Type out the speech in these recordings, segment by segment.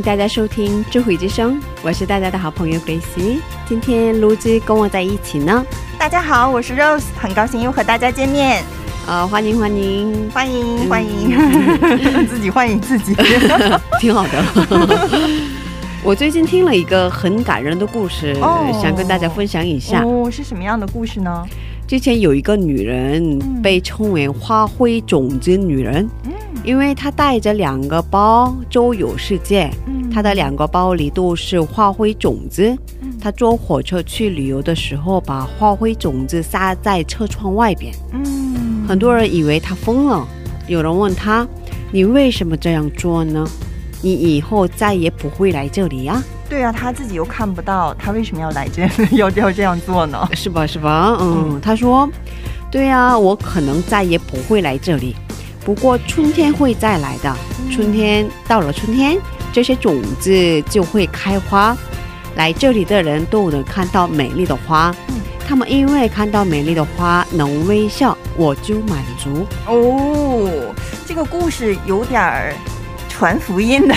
迎大家收听智慧之声，我是大家的好朋友 Grace。今天卢子跟我在一起呢，大家好，我是 Rose，很高兴又和大家见面，呃，欢迎欢迎，欢迎欢迎，自己欢迎自己。挺好的。我最近听了一个很感人的故事，哦想跟大家分享一下。哦，是什么样的故事呢？之前有一个女人被称为“花卉种子女人”，嗯因为她带着两个包周游世界，嗯她的两个包里都是花卉种子。她坐火车去旅游的时候，把花卉种子撒在车窗外边，嗯很多人以为她疯了。有人问她：“你为什么这样做呢？你以后再也不会来这里呀、对啊，他自己又看不到，他为什么要来这 要要这样做呢？是吧？是吧？嗯，他说：“对呀、我可能再也不会来这里，不过春天会再来的。春天到了，春天这些种子就会开花，来这里的人都能看到美丽的花。嗯他们因为看到美丽的花能微笑，我就满足。哦，这个故事有点儿传福音的，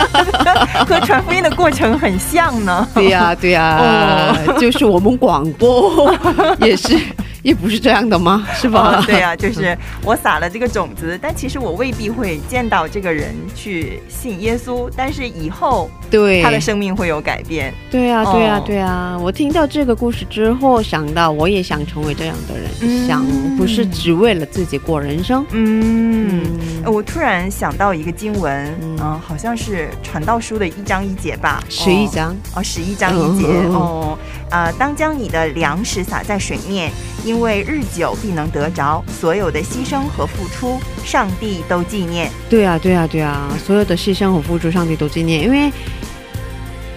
和传福音的过程很像呢。对呀、对呀、就是我们广播 也是，也不是这样的吗？是吧？哦对啊，就是我撒了这个种子，但其实我未必会见到这个人去信耶稣，但是以后对，他的生命会有改变。对呀、对呀、哦。对呀、我听到这个故事之后，想到我也想成为这样的人，嗯想不是只为了自己过人生。嗯，我突然想到一个经文，嗯、嗯好像是传道书的一章一节吧，十一章，哦，十一章一节、哦，呃，当将你的粮食撒在水面，因为日久必能得着，所有的牺牲和付出，上帝都纪念。对啊、对啊、对啊、所有的牺牲和付出，上帝都纪念，因为，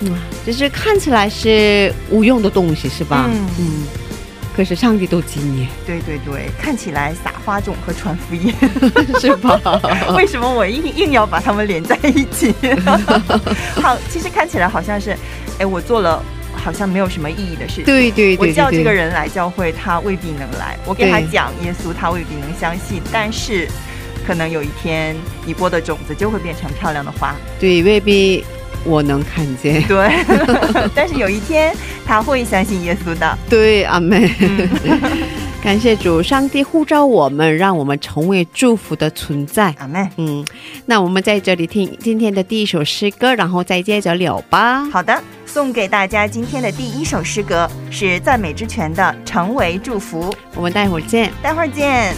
嗯，就是看起来是无用的东西，是吧？嗯嗯，可是上帝都纪念，对对对，看起来撒花种和传福音，是吧？为什么我硬硬要把它们连在一起？好，其实看起来好像是，哎，我做了好像没有什么意义的事情。对对对对我叫这个人来教会，他未必能来；我给他讲耶稣，他未必能相信。但是，可能有一天，你播的种子就会变成漂亮的花。对，未必我能看见。对，但是有一天他会相信耶稣的。对，阿妹。嗯 感谢主，上帝呼召我们，让我们成为祝福的存在。阿门，嗯，那我们在这里听今天的第一首诗歌，然后再接着聊吧。好的，送给大家今天的第一首诗歌是赞美之泉的《成为祝福》，我们待会儿见。待会儿见。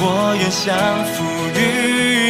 我愿降服于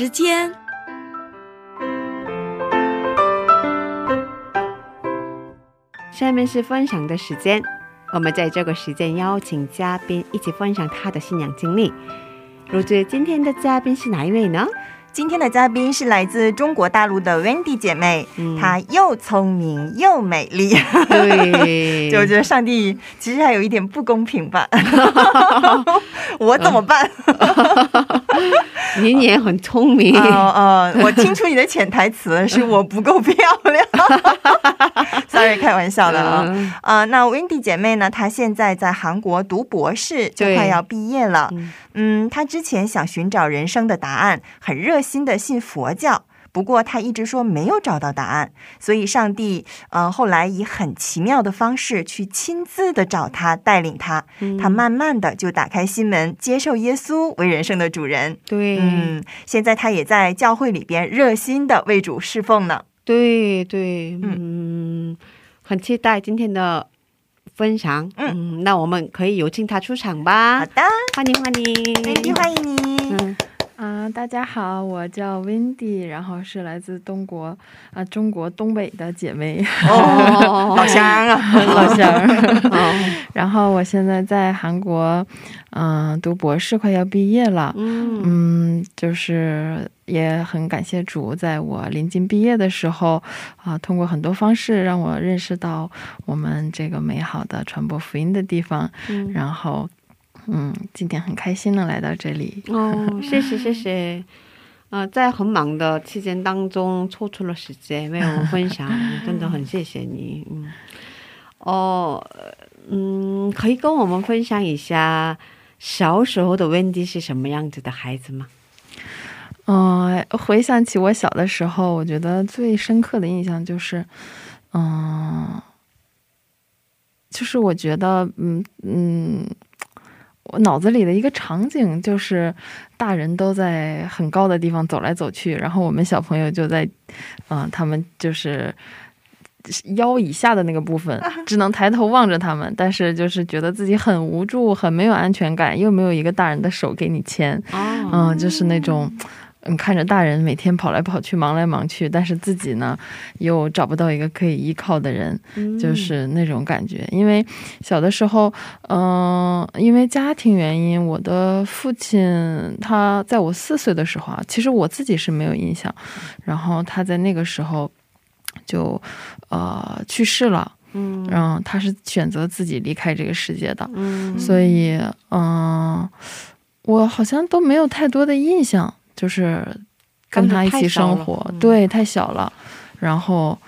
时间。下面是分享的时间，我们在这个时间邀请嘉宾一起分享他的信仰经历。如子，今天的嘉宾是哪一位呢？今天的嘉宾是来自中国大陆的 Wendy 姐妹，嗯她又聪明又美丽，对，就我觉得上帝其实还有一点不公平吧，我怎么办？您也很聪明。哦哦，我听出你的潜台词，是我不够漂亮。Sorry，开玩笑的啊。嗯啊、那 Wendy 姐妹呢？她现在在韩国读博士，就对快要毕业了。嗯嗯，他之前想寻找人生的答案，很热心的信佛教。不过他一直说没有找到答案，所以上帝呃后来以很奇妙的方式去亲自的找他，带领她，嗯她慢慢的就打开心门，接受耶稣为人生的主人。对，嗯，现在他也在教会里边热心的为主侍奉呢。对对，嗯，很期待今天的分享。嗯，那我们可以有请他出场吧好。的欢迎欢迎，Wendy 欢迎你。嗯啊、大家好，我叫 Wendy，然后是来自东国啊、中国东北的姐妹，哦，老乡啊，老乡。哦 然后我现在在韩国，嗯、读博士，快要毕业了。嗯嗯，就是也很感谢主，在我临近毕业的时候，啊、通过很多方式让我认识到我们这个美好的传播福音的地方。嗯然后，嗯，今天很开心能来到这里。哦，谢谢谢谢。呃，在很忙的期间当中抽出了时间为我们分享，真的很谢谢你。嗯，哦，嗯，可以跟我们分享一下小时候的温迪是什么样子的孩子吗？嗯、回想起我小的时候，我觉得最深刻的印象就是，嗯、就是我觉得，嗯嗯，我脑子里的一个场景就是，大人都在很高的地方走来走去，然后我们小朋友就在，嗯、他们就是。腰以下的那个部分，只能抬头望着他们，但是就是觉得自己很无助，很没有安全感，又没有一个大人的手给你牵，哦，嗯，就是那种，嗯，看着大人每天跑来跑去，忙来忙去，但是自己呢，又找不到一个可以依靠的人，嗯就是那种感觉。因为小的时候，嗯、因为家庭原因，我的父亲他在我四岁的时候啊，其实我自己是没有印象，然后他在那个时候就呃去世了，嗯然后他是选择自己离开这个世界的。嗯所以，嗯、我好像都没有太多的印象，就是跟他一起生活，对，太小了。然后，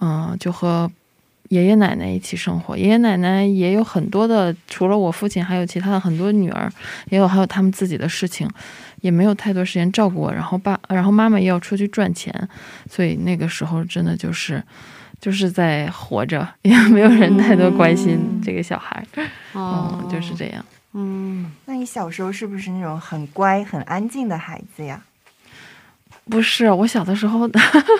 嗯、就和爷爷奶奶一起生活。爷爷奶奶也有很多的，除了我父亲，还有其他的很多女儿，也有还有他们自己的事情，也没有太多时间照顾我。然后爸，然后妈妈也要出去赚钱，所以那个时候真的就是。就是在活着，也没有人太多关心这个小孩，哦嗯，就是这样。嗯。那你小时候是不是那种很乖、很安静的孩子呀？不是，我小的时候，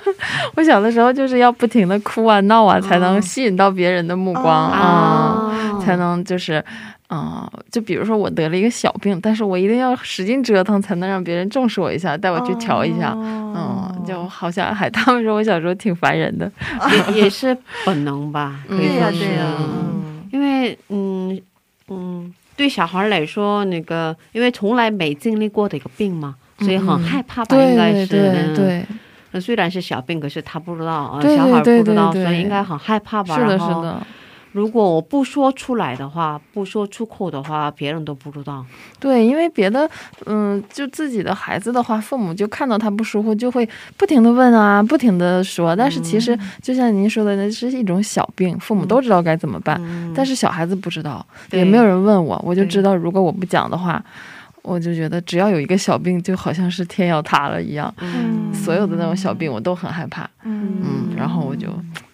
我小的时候就是要不停的哭啊闹啊，才能吸引到别人的目光哦。啊、哦才能就是，嗯、就比如说我得了一个小病，但是我一定要使劲折腾，才能让别人重视我一下，带我去瞧一下。哦。嗯，就好像还他们说我小时候挺烦人的，也也是本能吧，可以对呀、说是对呀、因为嗯嗯，对小孩来说，那个因为从来没经历过的一个病嘛，所以很害怕吧，应该是对虽然是小病，可是他不知道，呃对对小孩不知道，所以应该很害怕吧。是的，是的。如果我不说出来的话，不说出口的话，别人都不知道。对，因为别的，嗯，就自己的孩子的话，父母就看到他不舒服，就会不停的问啊，不停的说。但是其实，就像您说的，那是一种小病，父母都知道该怎么办，嗯，但是小孩子不知道，对也没有人问我，我就知道，如果我不讲的话，我就觉得只要有一个小病，就好像是天要塌了一样。嗯所有的那种小病，我都很害怕，嗯嗯，然后我就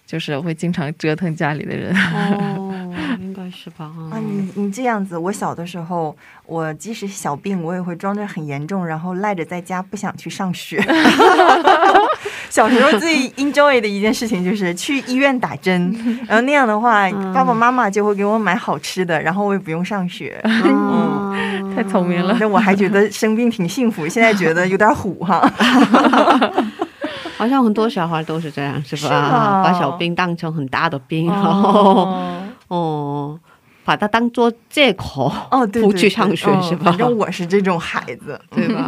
就是会经常折腾家里的人。哦，应该是吧？啊，你你这样子，我小的时候，我即使小病，我也会装着很严重，然后赖着在家不想去上学。小时候最 enjoy 的一件事情就是去医院打针，然后那样的话，嗯爸爸妈妈就会给我买好吃的，然后我也不用上学。嗯太聪明了。那我还觉得生病挺幸福，现在觉得有点虎哈。好像很多小孩都是这样，是吧？把小病当成很大的病，然后哦，哦，把它当做借口，哦，对对不去上学对是吧嗯反正我是这种孩子，对吧？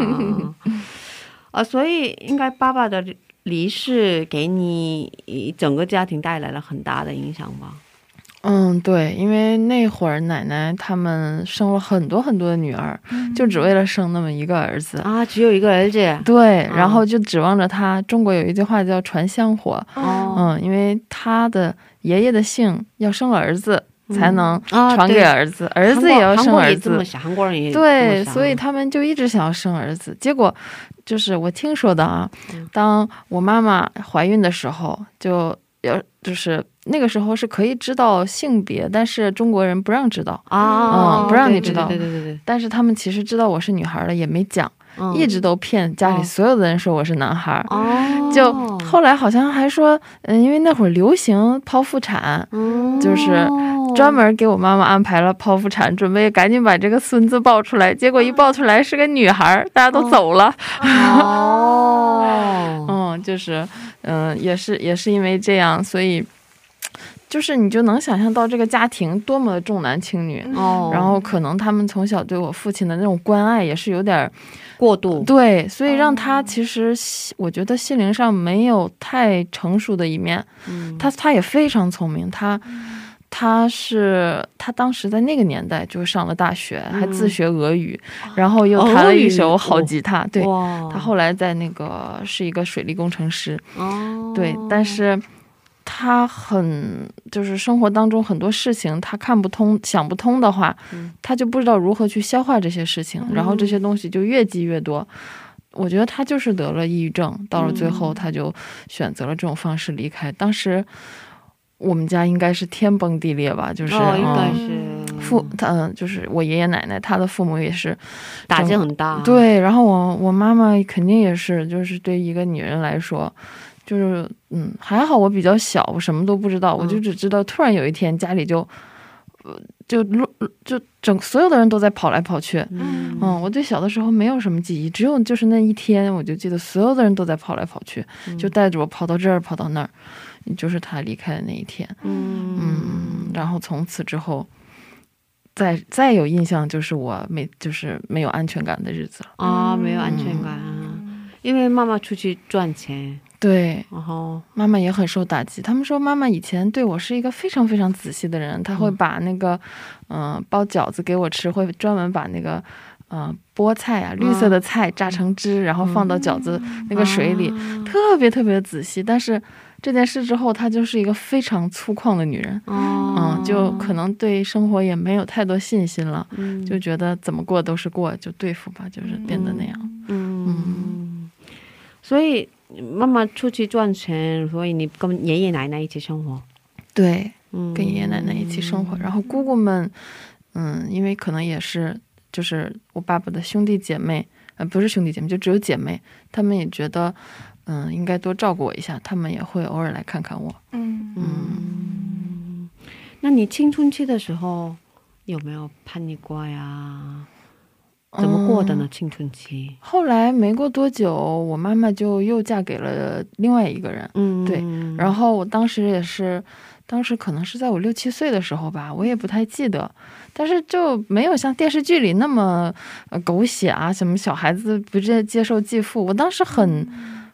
啊，所以应该爸爸的离世给你整个家庭带来了很大的影响吧？嗯，对，因为那会儿奶奶他们生了很多很多的女儿，就只为了生那么一个儿子。啊，只有一个儿子，对，嗯然后就指望着他。中国有一句话叫“传香火”，哦，嗯，因为他的爷爷的姓要生儿子才能啊，传给儿子，儿子也要生儿子对，所以他们就一直想要生儿子。结果就是我听说的啊，嗯当我妈妈怀孕的时候，就要就是那个时候是可以知道性别，但是中国人不让知道。啊，嗯不让你知道对对对对对，但是他们其实知道我是女孩了，也没讲，嗯一直都骗家里哦所有的人说我是男孩。哦，就后来好像还说，嗯，因为那会儿流行剖腹产，嗯就是专门给我妈妈安排了剖腹产，准备赶紧把这个孙子抱出来。结果一抱出来是个女孩，大家都走了。哦，嗯，就是，嗯、也是也是因为这样，所以就是你就能想象到这个家庭多么重男轻女。哦，然后可能他们从小对我父亲的那种关爱也是有点儿过度，对，所以让他其实心我觉得心灵上没有太成熟的一面。嗯他他也非常聪明，他他是他当时在那个年代就上了大学，还自学俄语，然后又弹了一手好吉他。对，他后来在那个是一个水利工程师。哦，对，但是他很就是生活当中很多事情他看不通、想不通的话，嗯他就不知道如何去消化这些事情，然后这些东西就越积越多。我觉得他就是得了抑郁症，到了最后嗯他就选择了这种方式离开。当时我们家应该是天崩地裂吧，就是、哦，应该嗯。是。父他嗯，就是我爷爷奶奶，他的父母也是打击很大，，对，然后我我妈妈肯定也是，就是对一个女人来说，就是嗯，还好我比较小，我什么都不知道，我就嗯。只知道突然有一天家里就，呃，就乱就整所有的人都在跑来跑去。嗯。嗯，我对小的时候没有什么记忆，只有就是那一天，我就记得所有的人都在跑来跑去，就带着我跑到这儿，跑到那儿，就是他离开的那一天。嗯嗯，然后从此之后，再再有印象就是我没就是没有安全感的日子了。啊，没有安全感啊，因为妈妈出去赚钱，对，然后妈妈也很受打击。他们说妈妈以前对我是一个非常非常仔细的人，她会把那个嗯、呃包饺子给我吃，会专门把那个。呃，菠菜啊，绿色的菜榨成汁，然后放到饺子那个水里，特别特别仔细。但是这件事之后，她就是一个非常粗犷的女人，哦。嗯，就可能对生活也没有太多信心了，嗯就觉得怎么过都是过，就对付吧，就是变得那样。嗯，所以妈妈出去赚钱，所以你跟爷爷奶奶一起生活，对，嗯，跟爷爷奶奶一起生活，然后姑姑们，嗯，因为可能也是就是我爸爸的兄弟姐妹，呃，不是兄弟姐妹，就只有姐妹，他们也觉得，嗯，应该多照顾我一下，他们也会偶尔来看看我。嗯嗯，那你青春期的时候有没有叛逆过呀？怎么过的呢？嗯青春期，后来没过多久，我妈妈就又嫁给了另外一个人，嗯，对然后我当时也是，当时可能是在我六七岁的时候吧，我也不太记得，但是就没有像电视剧里那么呃狗血啊，什么小孩子不接接受继父。我当时很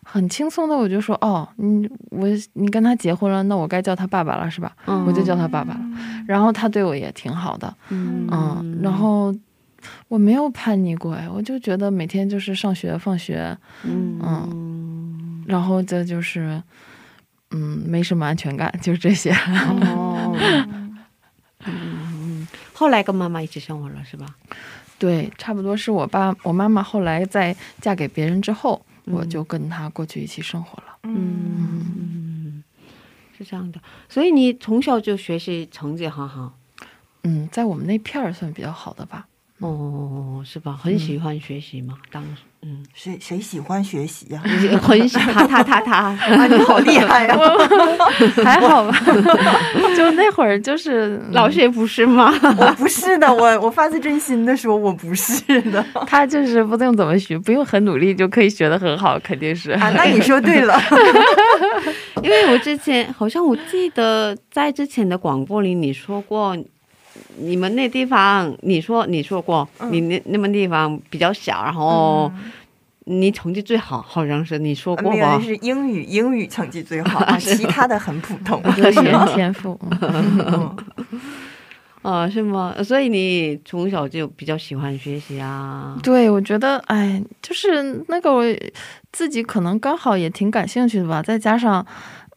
很轻松的，我就说哦，你我你跟他结婚了，那我该叫他爸爸了是吧？嗯我就叫他爸爸了。然后他对我也挺好的，嗯嗯，然后。我没有叛逆过哎，我就觉得每天就是上学放学，嗯嗯然后这就是，嗯，没什么安全感，就是这些。哦，嗯，后来跟妈妈一起生活了是吧？对，差不多是我爸我妈妈后来在嫁给别人之后，嗯我就跟他过去一起生活了。嗯，是这样的，所以你从小就学习成绩很好，嗯，在我们那片儿算比较好的吧。哦，是吧？很喜欢学习嘛，当时，嗯，谁谁喜欢学习呀、很喜他他他他，啊？你好厉害呀、还好吧，就那会儿就是老师也不是吗？我不是的，我我发自真心的说，我不是的他就是不用怎么学，不用很努力就可以学的很好，肯定是。啊。那你说对了，因为我之前好像我记得在之前的广播里你说过，你们那地方你说你说过，嗯你那那么地方比较小，然后你成绩最好，好像是你说过吧？是英语，英语成绩最好，啊其他的很普通。就语言天赋，啊，是吗？所以你从小就比较喜欢学习啊？对，我觉得，哎，就是那个我自己可能刚好也挺感兴趣的吧，再加上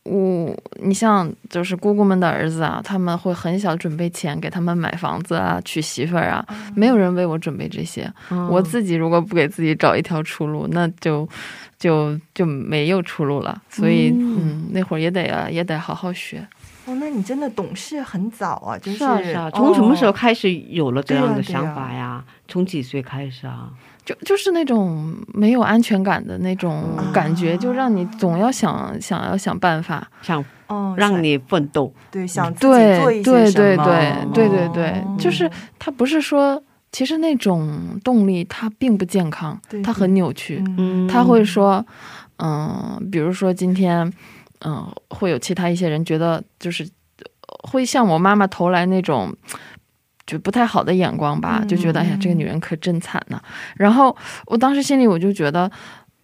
我，你像就是姑姑们的儿子啊，他们会很小准备钱给他们买房子啊、娶媳妇儿啊，没有人为我准备这些。我自己如果不给自己找一条出路，那就就就没有出路了。所以，嗯，那会儿也得啊，也得好好学。哦，那你真的懂事很早啊，就是是啊是啊，从什么时候哦开始有了这样的想法呀？从几岁开始啊？就就是那种没有安全感的那种感觉，啊就让你总要想想要想办法。想哦，让你奋斗，对想自做一些对对什么对对对对哦，就是他不是说，其实那种动力它并不健康对，它很扭曲。嗯嗯，他会说，嗯、比如说今天，嗯、会有其他一些人觉得就是呃会向我妈妈投来那种。就不太好的眼光吧，嗯就觉得哎呀，这个女人可真惨呐、然后我当时心里我就觉得，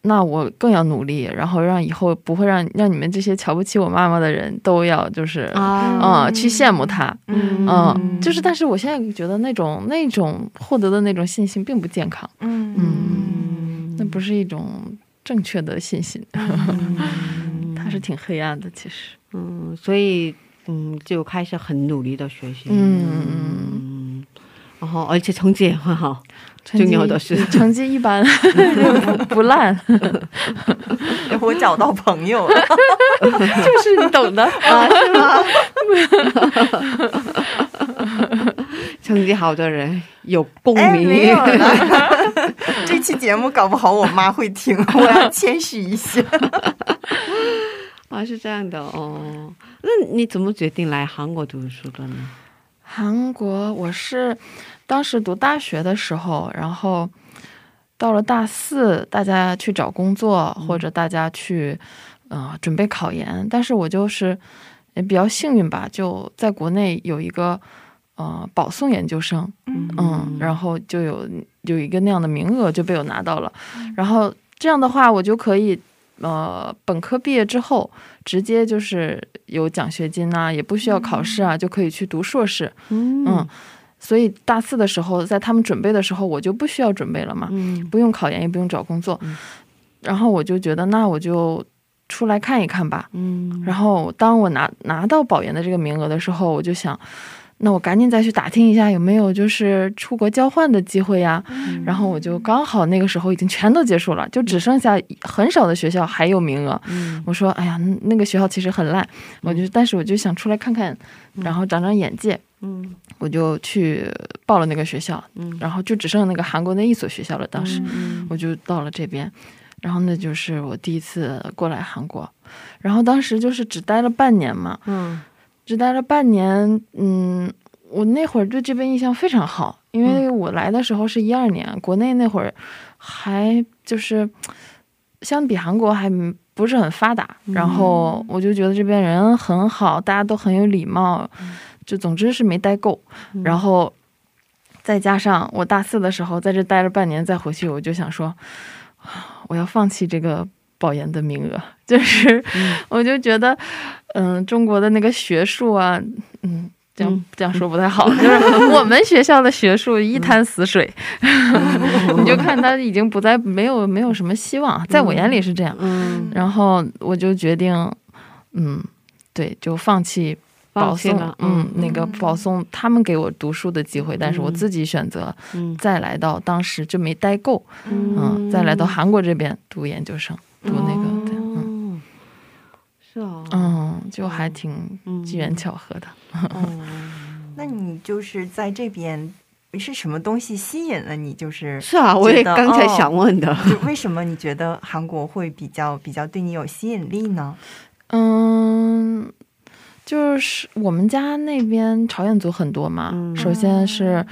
那我更要努力，然后让以后不会让让你们这些瞧不起我妈妈的人都要就是啊嗯，去羡慕她。嗯嗯，就是，但是我现在觉得那种那种获得的那种信心并不健康，嗯嗯那不是一种正确的信心，嗯它是挺黑暗的。其实，嗯，所以嗯，就开始很努力的学习，嗯嗯，然后而且成绩也很好，成绩重要的是 成绩一般，不 不烂，我找到朋友了，就是你懂的。啊，是吗？成绩好的人有共哎，鸣。这期节目搞不好我妈会听，我要谦虚一下。啊，是这样的哦。那你怎么决定来韩国读书的呢？韩国，我是当时读大学的时候，然后到了大四，大家去找工作，或者大家去呃准备考研，但是我就是也比较幸运吧，就在国内有一个呃保送研究生，嗯，然后就有有一个那样的名额就被我拿到了，然后这样的话我就可以呃本科毕业之后直接就是有奖学金啊，也不需要考试啊，就可以去读硕士，嗯。嗯，所以大四的时候在他们准备的时候我就不需要准备了嘛，嗯不用考研也不用找工作，嗯然后我就觉得那我就出来看一看吧，嗯然后当我拿拿到保研的这个名额的时候，我就想，那我赶紧再去打听一下有没有就是出国交换的机会呀。然后我就刚好那个时候已经全都结束了，就只剩下很少的学校还有名额。嗯我说，哎呀，那个学校其实很烂，我就但是我就想出来看看，然后长长眼界。嗯我就去报了那个学校，嗯。然后就只剩那个韩国那一所学校了。当时，嗯我就到了这边，然后那就是我第一次过来韩国，然后当时就是只待了半年嘛，嗯。只待了半年，嗯，我那会儿对这边印象非常好，因为我来的时候是一二年，国内那会儿还就是相比韩国还不是很发达，然后我就觉得这边人很好，大家都很有礼貌，就总之是没待够，然后再加上我大四的时候在这待了半年，再回去我就想说，啊我要放弃这个保研的名额，就是、我就觉得，嗯、中国的那个学术啊，嗯。这样嗯。这样说不太好，就是 我们学校的学术一滩死水，你就看他已经不再没有没有什么希望，在我眼里是这样。嗯，然后我就决定，嗯，对，就放弃保送了，嗯，那个保送他们给我读书的机会，但是我嗯自己选择嗯再来到当时就没待够，嗯，再来到韩国这边读研究生，读那个，对，嗯哦，是啊，嗯，就还挺嗯机缘巧合的。嗯，那你就是在这边是什么东西吸引了你？就是是啊，我也刚才哦想问的。就为什么你觉得韩国会比较比较对你有吸引力呢？嗯，就是我们家那边朝鲜族很多嘛。嗯首先是，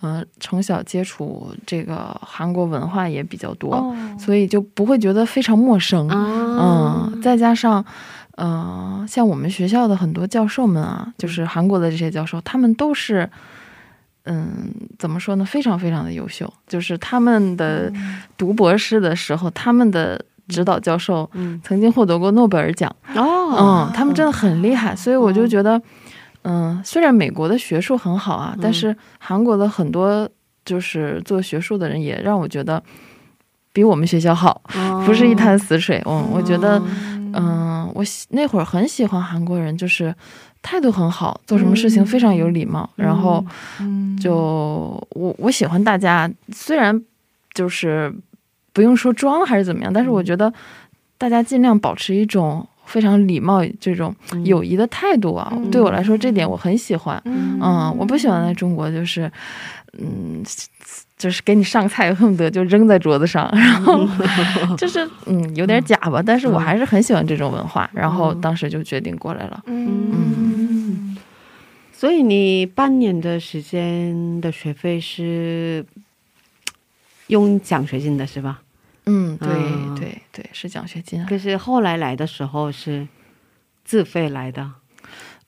呃，从小接触这个韩国文化也比较多，哦所以就不会觉得非常陌生。啊，嗯，再加上，呃，像我们学校的很多教授们啊，就是韩国的这些教授，他们都是，嗯，怎么说呢，非常非常的优秀。就是他们的读博士的时候，他们的指导教授嗯曾经获得过诺贝尔奖。哦，嗯，他们真的很厉害，所以我就觉得，嗯，虽然美国的学术很好啊，但是韩国的很多就是做学术的人也让我觉得比我们学校好，哦不是一潭死水。嗯，我觉得，嗯嗯，我喜那会儿很喜欢韩国人，就是态度很好，做什么事情非常有礼貌，然后嗯就我我喜欢大家，虽然就是不用说装还是怎么样，但是我觉得大家尽量保持一种非常礼貌这种友谊的态度啊，嗯。对我来说这点我很喜欢。嗯。嗯，我不喜欢在中国就是，嗯，就是给你上菜恨不得就扔在桌子上，然后 就是嗯有点假吧，但是我还是很喜欢这种文化，然后当时就决定过来了。嗯。所以你半年的时间的学费是用奖学金的是吧？嗯，对、嗯对对，是奖学金啊。可是后来来的时候是自费来的。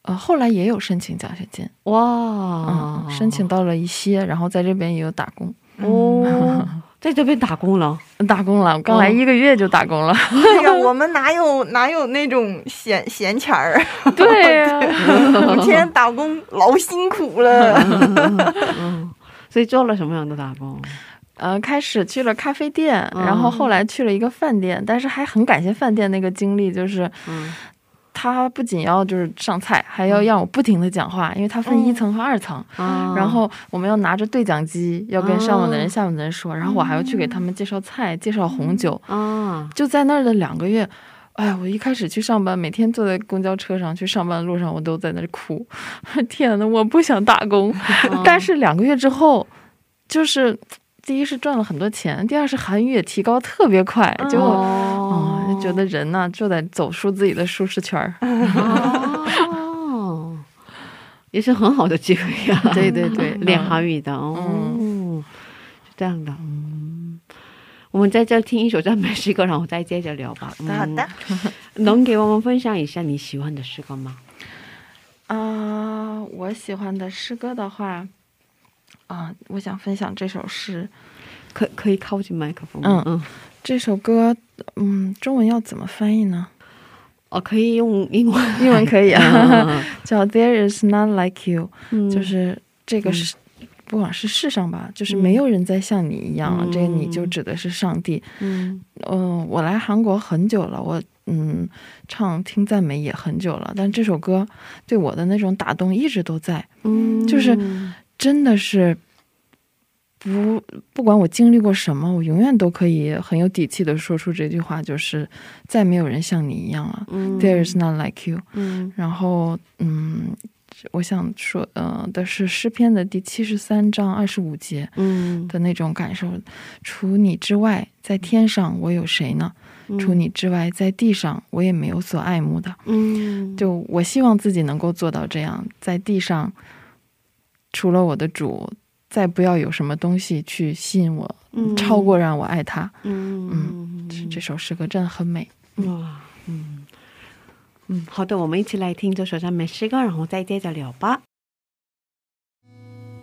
呃，后来也有申请奖学金，哇，嗯，申请到了一些，然后在这边也有打工，哦，在这边打工了。打工了，我刚来一个月就打工了。哎呀，我们哪有哪有那种闲闲钱儿？对呀、我们天天打工老辛苦了。嗯，所以做了什么样的打工？呃，开始去了咖啡店，嗯然后后来去了一个饭店，但是还很感谢饭店那个经历，就是嗯。他不仅要就是上菜，还要让我不停的讲话，因为他分一层和二层，啊。然后我们要拿着对讲机，要跟上面的人、哦。下面的人说，然后我还要去给他们介绍菜、介绍红酒，啊，就在那儿的两个月。哎呀，我一开始去上班，每天坐在公交车上去上班的路上，我都在那儿哭。天呐，我不想打工。但是两个月之后，就是第一是赚了很多钱，第二是韩语也提高特别快，就哦哦，就觉得人呢就得走出自己的舒适圈儿。哦，也是很好的机会呀、对 对对，练嗯韩语的哦，是这样的。嗯，我们在这听一首赞美诗歌，然后再接着聊吧。嗯 好的，能给我们分享一下你喜欢的诗歌吗？啊、我喜欢的诗歌的话，啊、我想分享这首诗。可可以靠近麦克风吗？嗯这首歌，嗯，中文要怎么翻译呢？哦，可以用英文，英文可以啊，嗯 叫 There is none like you，、嗯就是这个是。不管是世上吧，就是没有人再像你一样了。嗯这个你就指的是上帝。嗯嗯、我来韩国很久了，我嗯唱听赞美也很久了，但这首歌对我的那种打动一直都在。嗯，就是真的是不不管我经历过什么，我永远都可以很有底气的说出这句话，就是再没有人像你一样了。嗯 There is none like you。嗯然后，嗯，我想说，呃，的是诗篇的第七十三章二十五节嗯的那种感受。除你之外，在天上我有谁呢？除你之外，在地上我也没有所爱慕的。嗯就我希望自己能够做到这样，在地上，除了我的主，再不要有什么东西去吸引我，嗯超过让我爱他。嗯这这首诗歌真的很美。哇嗯嗯，好的，我们一起来听这首赞美诗歌，然后再接着聊吧。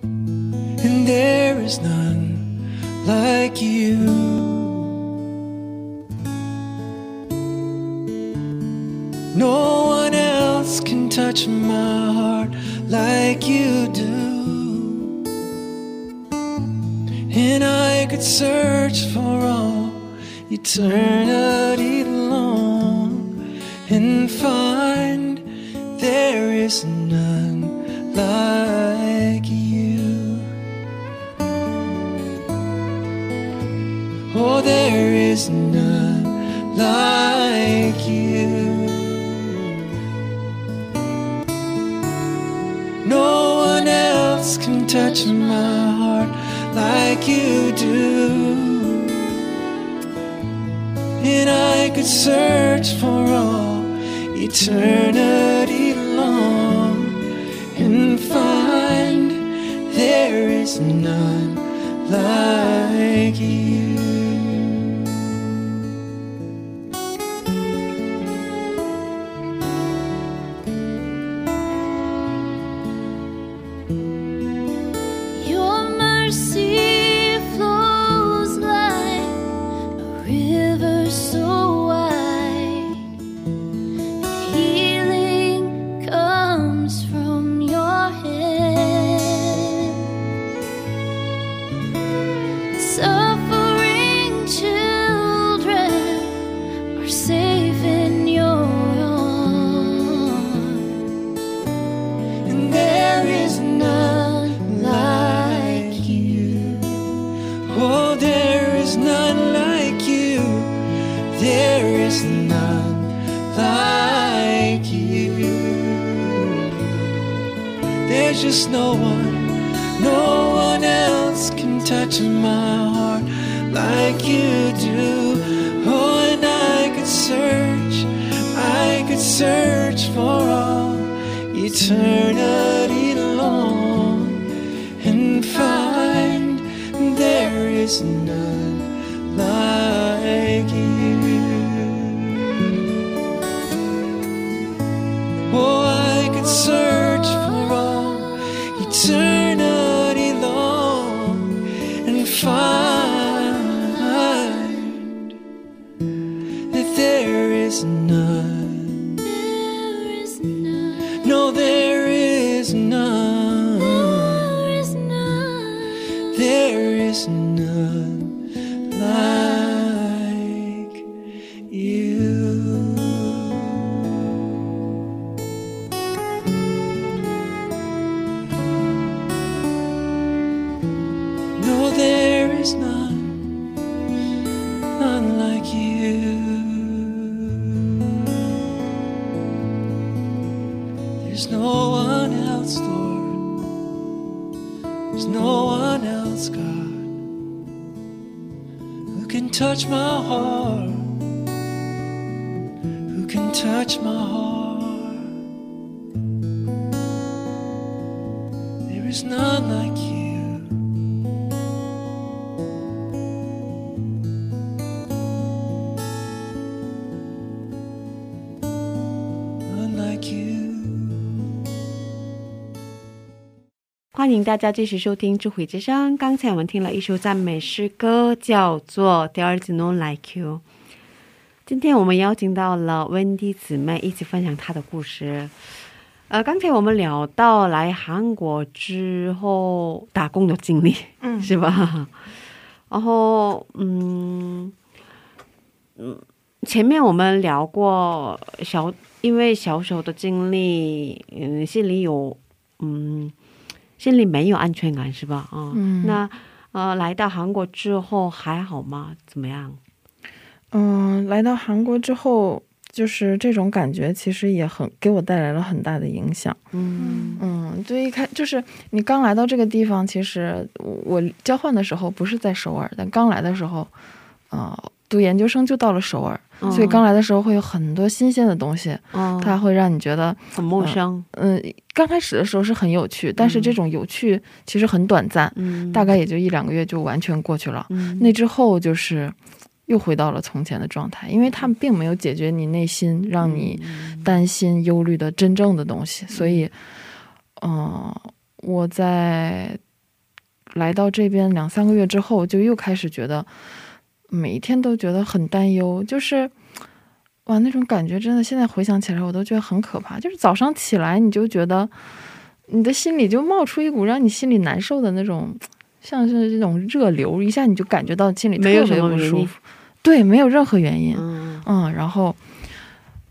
and there is none like you. No one else can touch my heart like you do. And I could search for all eternity long and find there is none like you. Oh, there is none like you. No one else can touch my heart like you do. And I could search for all eternity long and find there is none like you. 大家继续收听《智慧之声》。刚才我们听了一首赞美诗歌，叫做《There is no like you》。今天我们邀请到了温迪姊妹一起分享她的故事。呃，刚才我们聊到来韩国之后打工的经历，嗯是吧？然后，嗯嗯，前面我们聊过小，因为小时候的经历，嗯，心里有，嗯，心里没有安全感，是吧？啊、嗯那呃，来到韩国之后还好吗？怎么样？嗯，来到韩国之后，就是这种感觉，其实也很给我带来了很大的影响。嗯嗯，对一开就是你刚来到这个地方，其实我交换的时候不是在首尔，但刚来的时候，呃，读研究生就到了首尔，嗯所以刚来的时候会有很多新鲜的东西，哦，它会让你觉得，很陌生，嗯，刚开始的时候是很有趣，但是这种有趣其实很短暂，嗯，大概也就一两个月就完全过去了。嗯。那之后就是又回到了从前的状态，因为他们并没有解决你内心让你嗯。担心、忧虑的真正的东西，所以，嗯、我在来到这边两三个月之后，就又开始觉得每一天都觉得很担忧，就是。哇，那种感觉真的，现在回想起来，我都觉得很可怕。就是早上起来，你就觉得你的心里就冒出一股让你心里难受的那种，像是这种热流，一下你就感觉到心里特别不舒服。对，没有任何原因。嗯嗯，然后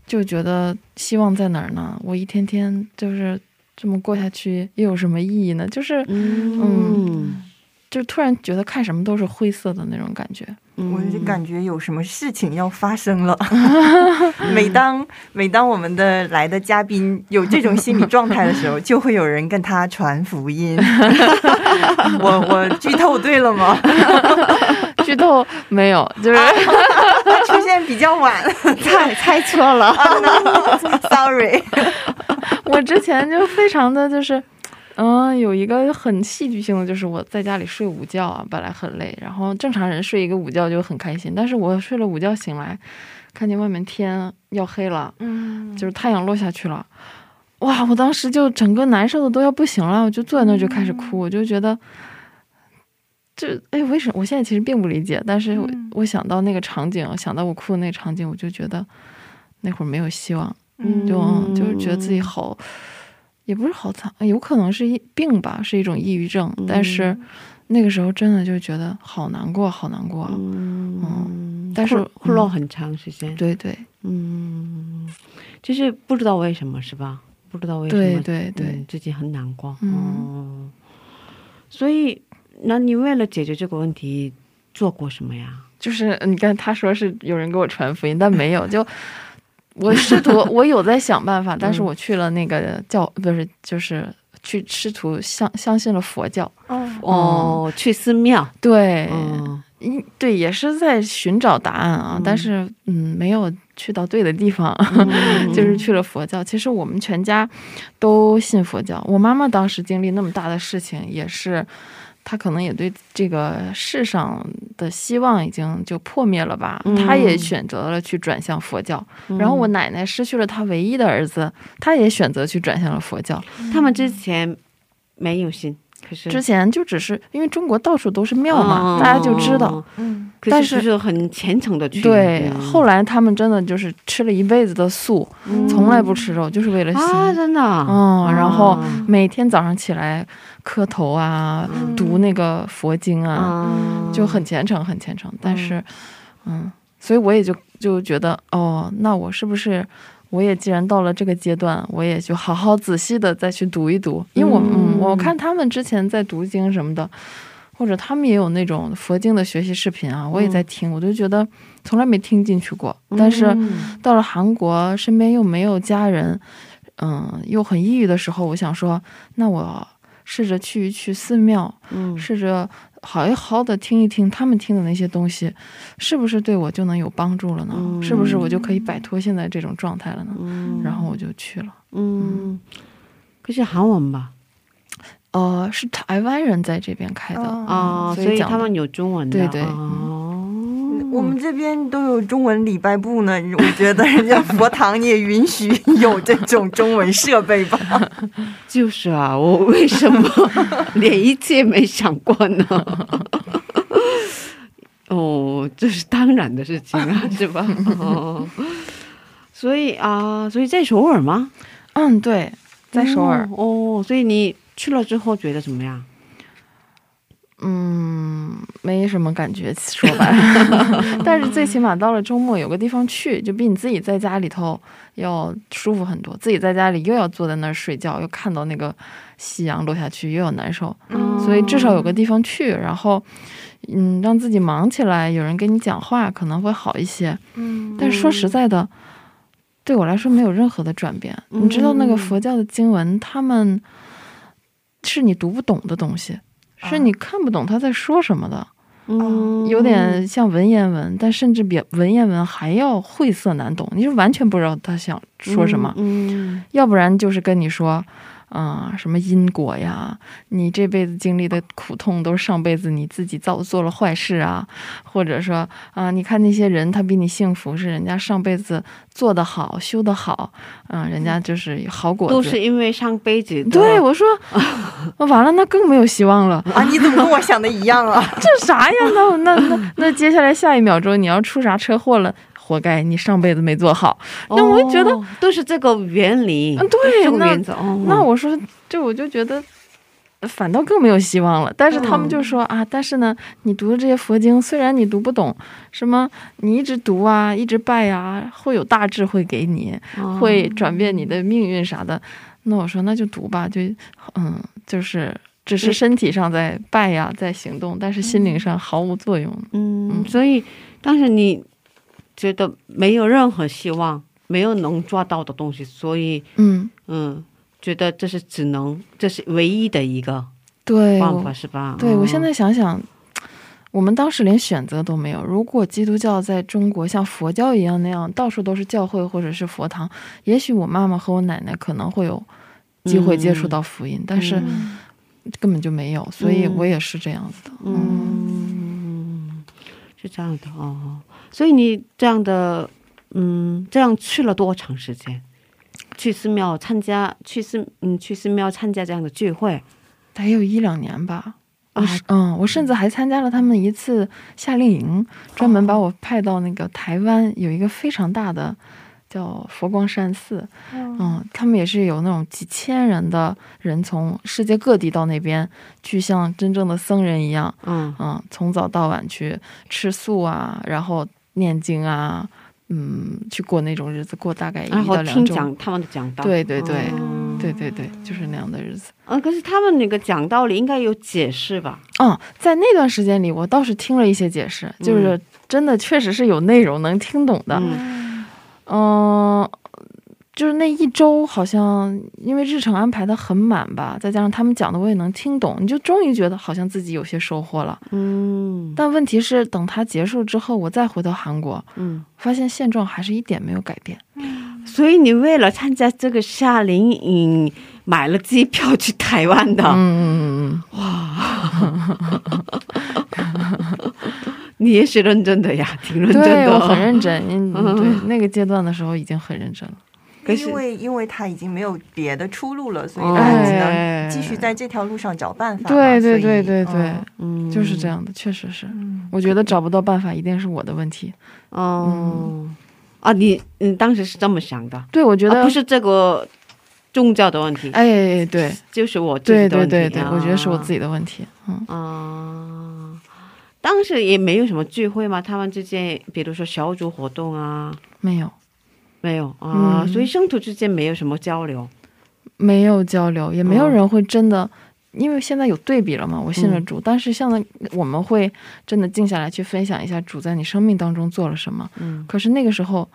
就觉得希望在哪儿呢？我一天天就是这么过下去，又有什么意义呢？就是嗯就突然觉得看什么都是灰色的那种感觉。我就感觉有什么事情要发生了。每当每当我们的来的嘉宾有这种心理状态的时候，就会有人跟他传福音。我我剧透对了吗？剧透没有，就是出现比较晚，猜猜错了。Sorry。我之前就非常的就是，嗯，有一个很戏剧性的，就是我在家里睡午觉啊，本来很累，然后正常人睡一个午觉就很开心，但是我睡了午觉醒来，看见外面天要黑了，嗯，就是太阳落下去了，哇！我当时就整个难受的都要不行了，我就坐在那儿就开始哭，我就觉得。就哎，为什么？我现在其实并不理解，但是我、嗯我想到那个场景，想到我哭的那个场景，我就觉得那会儿没有希望，嗯就就是觉得自己好，也不是好惨，有可能是一病吧，是一种抑郁症。但是那个时候真的就觉得好难过，好难过。嗯，但是哭哭了很长时间。对对嗯，就是不知道为什么是吧？不知道为什么。对对对嗯，自己很难过。嗯哦，所以，那你为了解决这个问题做过什么呀？就是你看他说是有人给我传福音，但没有，就我试图 我有在想办法，但是我去了那个教不是就是去试图相相信了佛教，哦，哦，去寺庙。对，嗯。嗯，对，也是在寻找答案啊，但是嗯，没有去到对的地方，嗯。就是去了佛教。其实我们全家都信佛教，我妈妈当时经历那么大的事情，也是她可能也对这个世上的希望已经就破灭了吧，嗯她也选择了去转向佛教。然后我奶奶失去了他唯一的儿子，他也选择去转向了佛教。他们之前没有信，可是之前就只是因为中国到处都是庙嘛，哦大家就知道。嗯，但是是就是很虔诚的去。对，嗯后来他们真的就是吃了一辈子的素，从来不吃肉，就是为了信。啊，真的。嗯，然后嗯每天早上起来磕头啊，读那个佛经啊，嗯就很虔诚，很虔诚。但是，嗯，所以我也就就觉得，哦，那我是不是我也既然到了这个阶段，我也就好好仔细的再去读一读，因为我嗯嗯我看他们之前在读经什么的。或者他们也有那种佛经的学习视频啊，我也在听，我就觉得从来没听进去过。但是嗯到了韩国，身边又没有家人，嗯，又很抑郁的时候，我想说，那我试着去一去寺庙，嗯试着好一好的听一听他们听的那些东西，是不是对我就能有帮助了呢？嗯是不是我就可以摆脱现在这种状态了呢？嗯然后我就去了。嗯，可是韩文吧？呃，是台湾人在这边开的，哦啊，所以所以讲他们有中文的。对对哦，我们这边都有中文礼拜部呢，我觉得人家佛堂也允许有这种中文设备吧？就是啊，我为什么 连一次也没想过呢？哦，这是当然的事情啊，是吧？哦，所以啊、所以在首尔吗？嗯，对，在首尔，哦哦，所以你去了之后觉得怎么样？嗯，没什么感觉，说白了，但是最起码到了周末有个地方去，就比你自己在家里头要舒服很多。自己在家里又要坐在那儿睡觉，又看到那个夕阳落下去，又要难受，嗯所以至少有个地方去，然后嗯，让自己忙起来，有人跟你讲话可能会好一些。嗯但是说实在的，对我来说没有任何的转变。你知道那个佛教的经文，他们是你读不懂的东西，是你看不懂他在说什么的，嗯，有点像文言文，但甚至比文言文还要晦涩难懂，你就完全不知道他想说什么。嗯要不然就是跟你说。啊、什么因果呀？你这辈子经历的苦痛都是上辈子你自己造做了坏事啊，或者说啊、你看那些人他比你幸福，是人家上辈子做得好、修得好，啊、人家就是好果子。都是因为上辈子对我说，完了，那更没有希望了。啊，你怎么跟我想的一样啊？这啥呀？那那那那接下来下一秒钟你要出啥车祸了，活该你上辈子没做好。那我觉得哦都是这个原理，嗯对这个那原则。哦那我说，就我就觉得。反倒更没有希望了，但是他们嗯就说、啊，但是呢，你读的这些佛经，虽然你读不懂，什么你一直读啊，一直拜啊，会有大智慧给你，哦会转变你的命运啥的。那我说那就读吧，就嗯，就是只是身体上在拜呀，在行动，但是心灵上毫无作用。嗯，所以当时你觉得没有任何希望，没有能抓到的东西，所以嗯，嗯，觉得这是只能，这是唯一的一个对，我办法，是吧？对，嗯我现在想想，我们当时连选择都没有。如果基督教在中国像佛教一样那样，到处都是教会或者是佛堂，也许我妈妈和我奶奶可能会有机会接触到福音，但是根本就没有，所以我也是这样子的。嗯，是这样的哦。所以你这样的，嗯，这样去了多长时间？去寺庙参加，去寺嗯，去寺庙参加这样的聚会？得有一两年吧。啊嗯，我甚至还参加了他们一次夏令营，专门把我派到那个台湾有一个非常大的叫佛光山寺，嗯，他们也是有那种几千人的人从世界各地到那边去，像真正的僧人一样，嗯。嗯，从早到晚去吃素啊，然后念经啊，嗯，去过那种日子，过大概一然后听到两周。讲他们的讲道，对对对哦对对对，就是那样的日子。嗯，可是他们那个讲道理应该有解释吧？嗯，在那段时间里，我倒是听了一些解释，就是真的确实是有内容能听懂的。嗯嗯、就是那一周好像因为日程安排的很满吧，再加上他们讲的我也能听懂，你就终于觉得好像自己有些收获了。嗯但问题是，等它结束之后，我再回到韩国，嗯，发现现状还是一点没有改变。所以你为了参加这个夏令营，买了机票去台湾的，嗯嗯嗯哇你也是认真的呀，挺认嗯，真的。对我很认真，嗯，对，那个阶段的时候已经很认真了。可是因为因为他已经没有别的出路了，所以哦。他只哎能继续在这条路上找办法。对对对对对，嗯。嗯。就是这样的，确实是。嗯。我觉得找不到办法，一定是我的问题。哦、啊，你你当时是这么想的，对，我觉得、啊、不是这个宗教的问题，哎，对。就是我自己对的问题。对对对，我觉得是我自己己的问题。嗯，啊。当时也没有什么聚会嘛，他们之间，比如说小组活动啊，没有没有啊，嗯所以生徒之间没有什么交流。没有交流，也没有哦人会真的。因为现在有对比了嘛，我信了主，但是像我们会真的静下来去分享一下主在你生命当中做了什么。嗯可是那个时候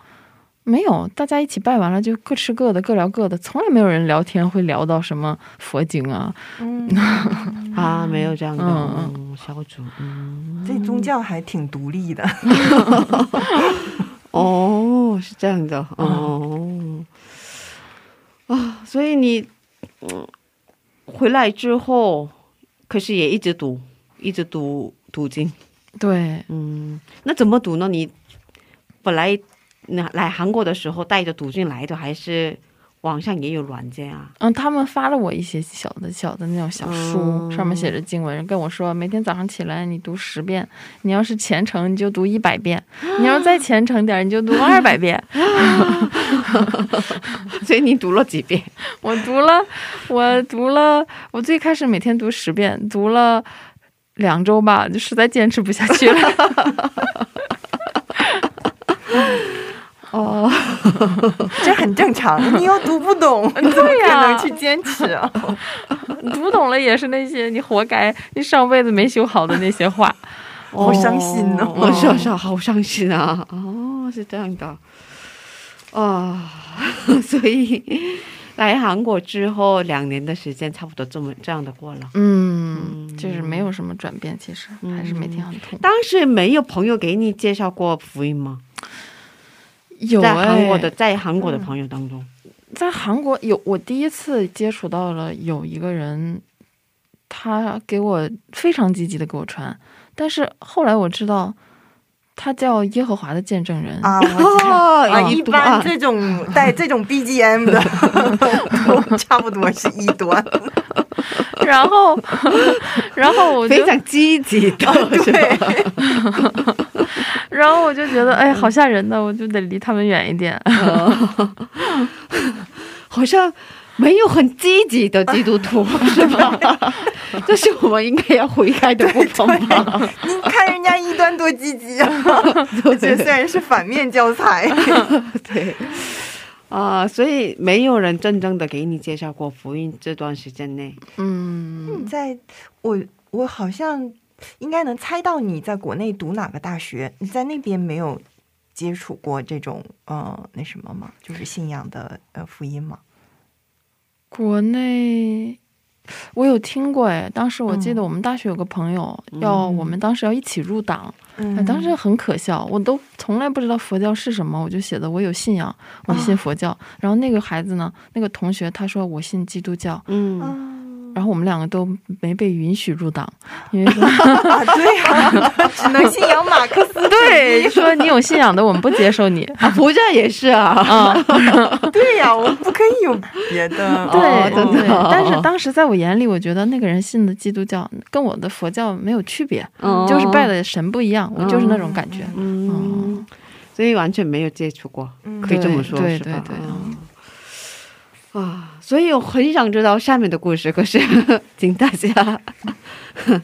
没有，大家一起拜完了就各吃各的，各聊各的，从来没有人聊天会聊到什么佛经啊。嗯，啊，没有这样的、嗯嗯小组，嗯，这宗教还挺独立的。哦，是这样的，哦，啊，所以你嗯回来之后，可是也一直读，一直读读经，对，嗯，那怎么读呢？你本来那来韩国的时候带着读经来的，还是网上也有软件啊？嗯，他们发了我一些小的小的那种小书，嗯上面写着经文，跟我说每天早上起来你读十遍，你要是虔诚你就读一百遍，你要再虔诚点你就读二百遍。所以你读了几遍？我读了，我读了，我最开始每天读十遍，读了两周吧，就实在坚持不下去了。哦，这很正常，你又读不懂，你怎么可能去坚持啊？读懂了也是那些你活该，你上辈子没修好的那些话。好伤心哦哦，是是，好伤心啊！哦，是这样的，啊、所以来韩国之后两年的时间，差不多这么这样的过了。嗯，就是没有什么转变，其实嗯还是每天很痛。当时没有朋友给你介绍过福音吗？有在韩国哎的，在韩国的朋友当中，在韩国有我第一次接触到了有一个人，他给我非常积极的给我传，但是后来我知道他叫耶和华的见证人。啊，我 知道。哦啊，一般啊这种 带这种 BGM 的，都差不多是一端。然后，然后我就非常积极的，是吧？然后我就觉得，哎，好吓人的，我就得离他们远一点。好像没有很积极的基督徒，是吧？这是我们应该要悔改的部分吧？你看人家一端多积极啊！这虽然是反面教材，对。啊、所以没有人真正的给你介绍过福音。这段时间内，嗯，在我我好像应该能猜到你在国内读哪个大学，你在那边没有接触过这种呃那什么吗？就是信仰的呃福音吗？国内我有听过哎，当时我记得嗯我们大学有个朋友要，嗯我们当时要一起入党，嗯哎当时很可笑，我都从来不知道佛教是什么，我就写的我有信仰，我信佛教。然后那个孩子呢，那个同学他说我信基督教，嗯，啊然后我们两个都没被允许入党，因为说啊，对呀、只能信仰马克思。对说你有信仰的我们不接受你啊，佛教也是啊，啊，对呀、我们不可以有别的。对哦真的对。但是当时在我眼里，我觉得那个人信的基督教跟我的佛教没有区别，哦就是拜的神不一样，我就是那种感觉。嗯，所以完全没有接触过，嗯可以这么说，是吧？对对对嗯啊，所以我很想知道下面的故事，可是 请大家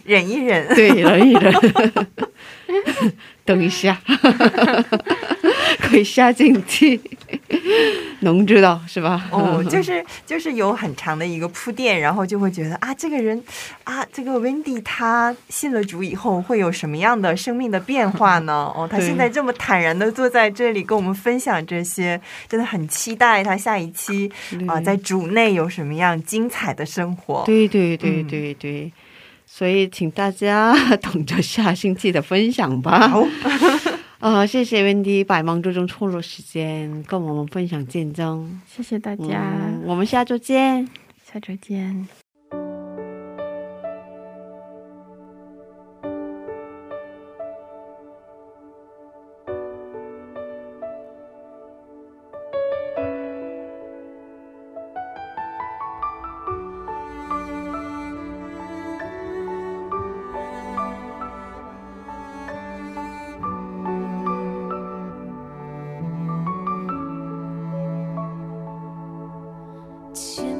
忍一忍。对忍一忍，等一下，可以下进去，能知道是吧？哦，就是就是有很长的一个铺垫，然后就会觉得啊，这个人啊，这个 Wendy 他信了主以后会有什么样的生命的变化呢？哦，他现在这么坦然的坐在这里跟我们分享这些，真的很期待他下一期啊、在主内有什么样精彩的生活。对对对嗯对对，所以请大家 等着下星期的分享吧。好，啊、谢谢 Wendy 百忙之中抽出时间跟我们分享见证。谢谢大家，嗯，我们下周见。下周见。千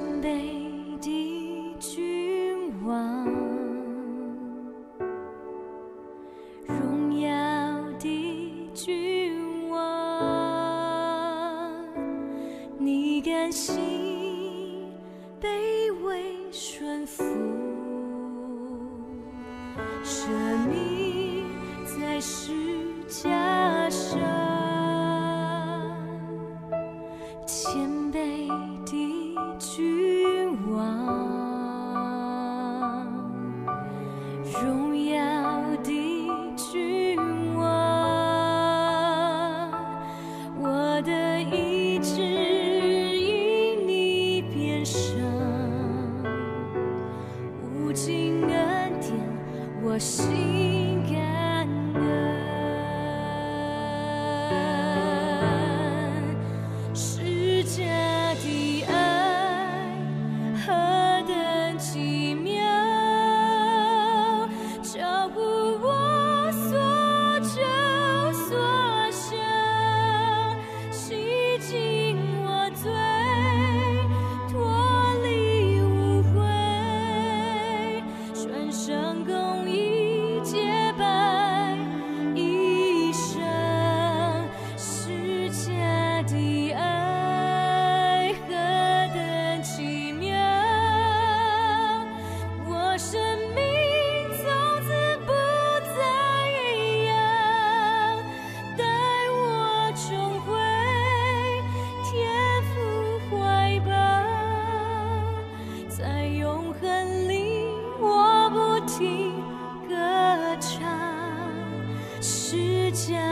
施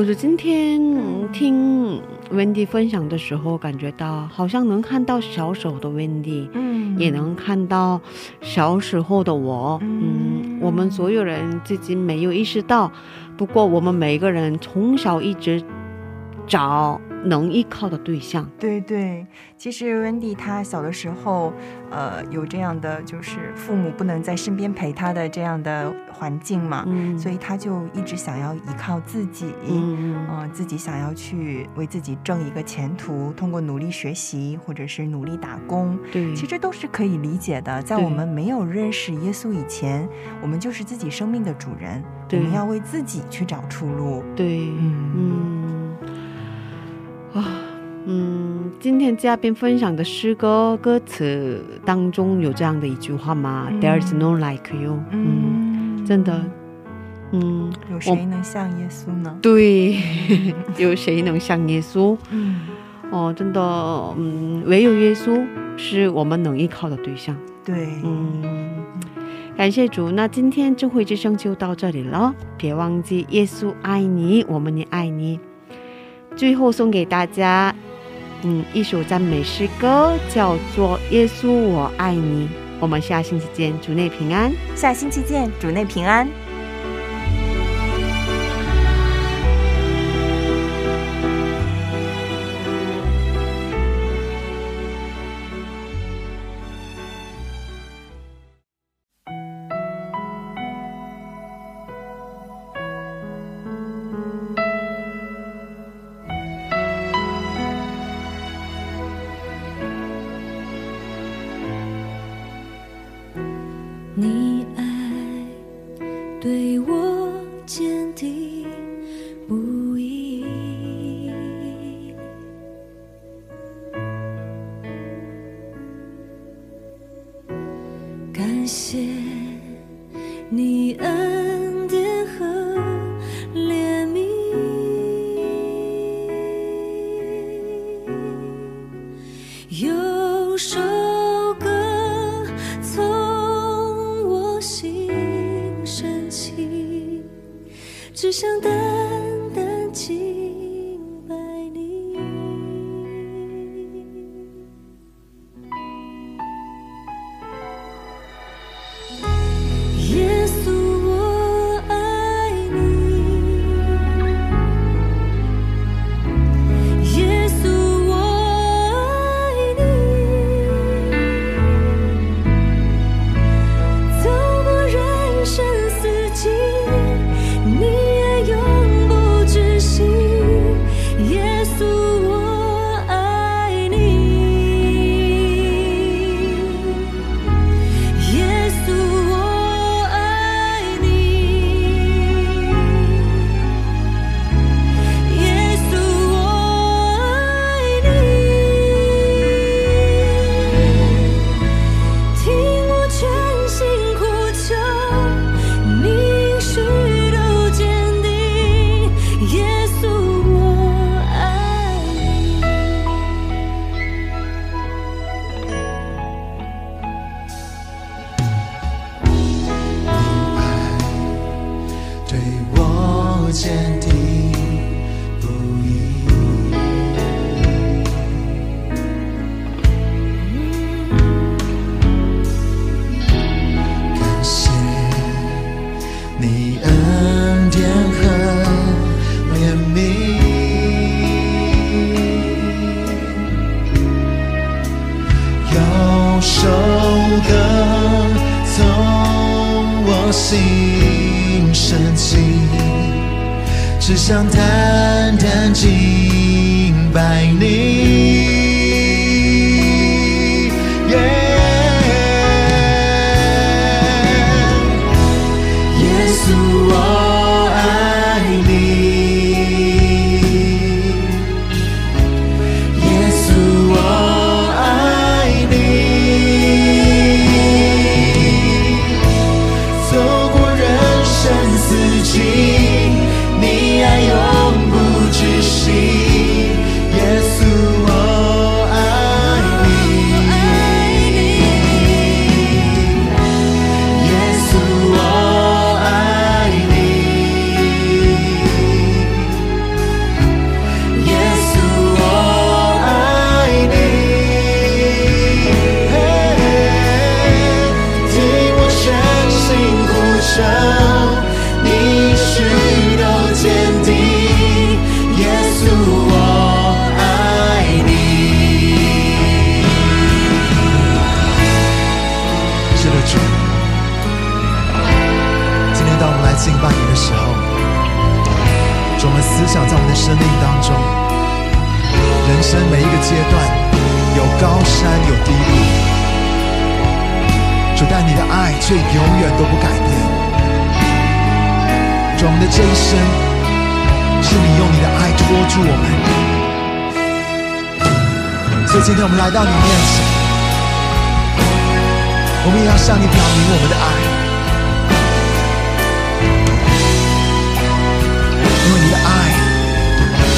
我是今天听 Wendy 分享的时候，感觉到好像能看到小时候的 Wendy，嗯。也能看到小时候的我。嗯。嗯，我们所有人自己没有意识到，不过我们每个人从小一直找能依靠的对象。对对，其实 Wendy 她小的时候，呃，有这样的就是父母不能在身边陪她的这样的环境嘛，嗯，所以她就一直想要依靠自己。嗯嗯、自己想要去为自己挣一个前途，通过努力学习或者是努力打工，对，其实都是可以理解的。在我们没有认识耶稣以前，我们就是自己生命的主人，我们要为自己去找出路。对，嗯嗯，啊，嗯，今天嘉宾分享的诗歌歌词当中有这样的一句话吗、嗯 t h e r e is no like you。嗯，真的，嗯，有谁能像耶稣呢？对，有谁能像耶稣？嗯，哦，真的，嗯，唯有耶稣是我们能依靠的对象。对，嗯，感谢主。那今天智慧之声就到这里了，别忘记耶稣爱你，我们也爱你。最后送给大家，嗯，一首赞美诗歌，叫做《耶稣我爱你》。我们下星期见，主内平安。下星期见，主内平安。感谢你恩典和怜悯。有首歌从我心深只想心升起，只想淡淡敬拜你。山有低谷，主，但你的爱却永远都不改变。主，我们的这一生是你用你的爱托住我们，所以今天我们来到你面前，我们也要向你表明我们的爱。因为你的爱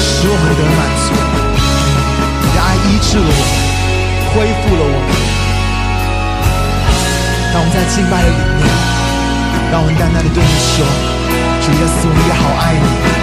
使我们得满足，你的爱医治了我们，恢复了我们。让我们在敬拜的里面，让我们淡淡的对你说：主耶稣，我们也好爱你。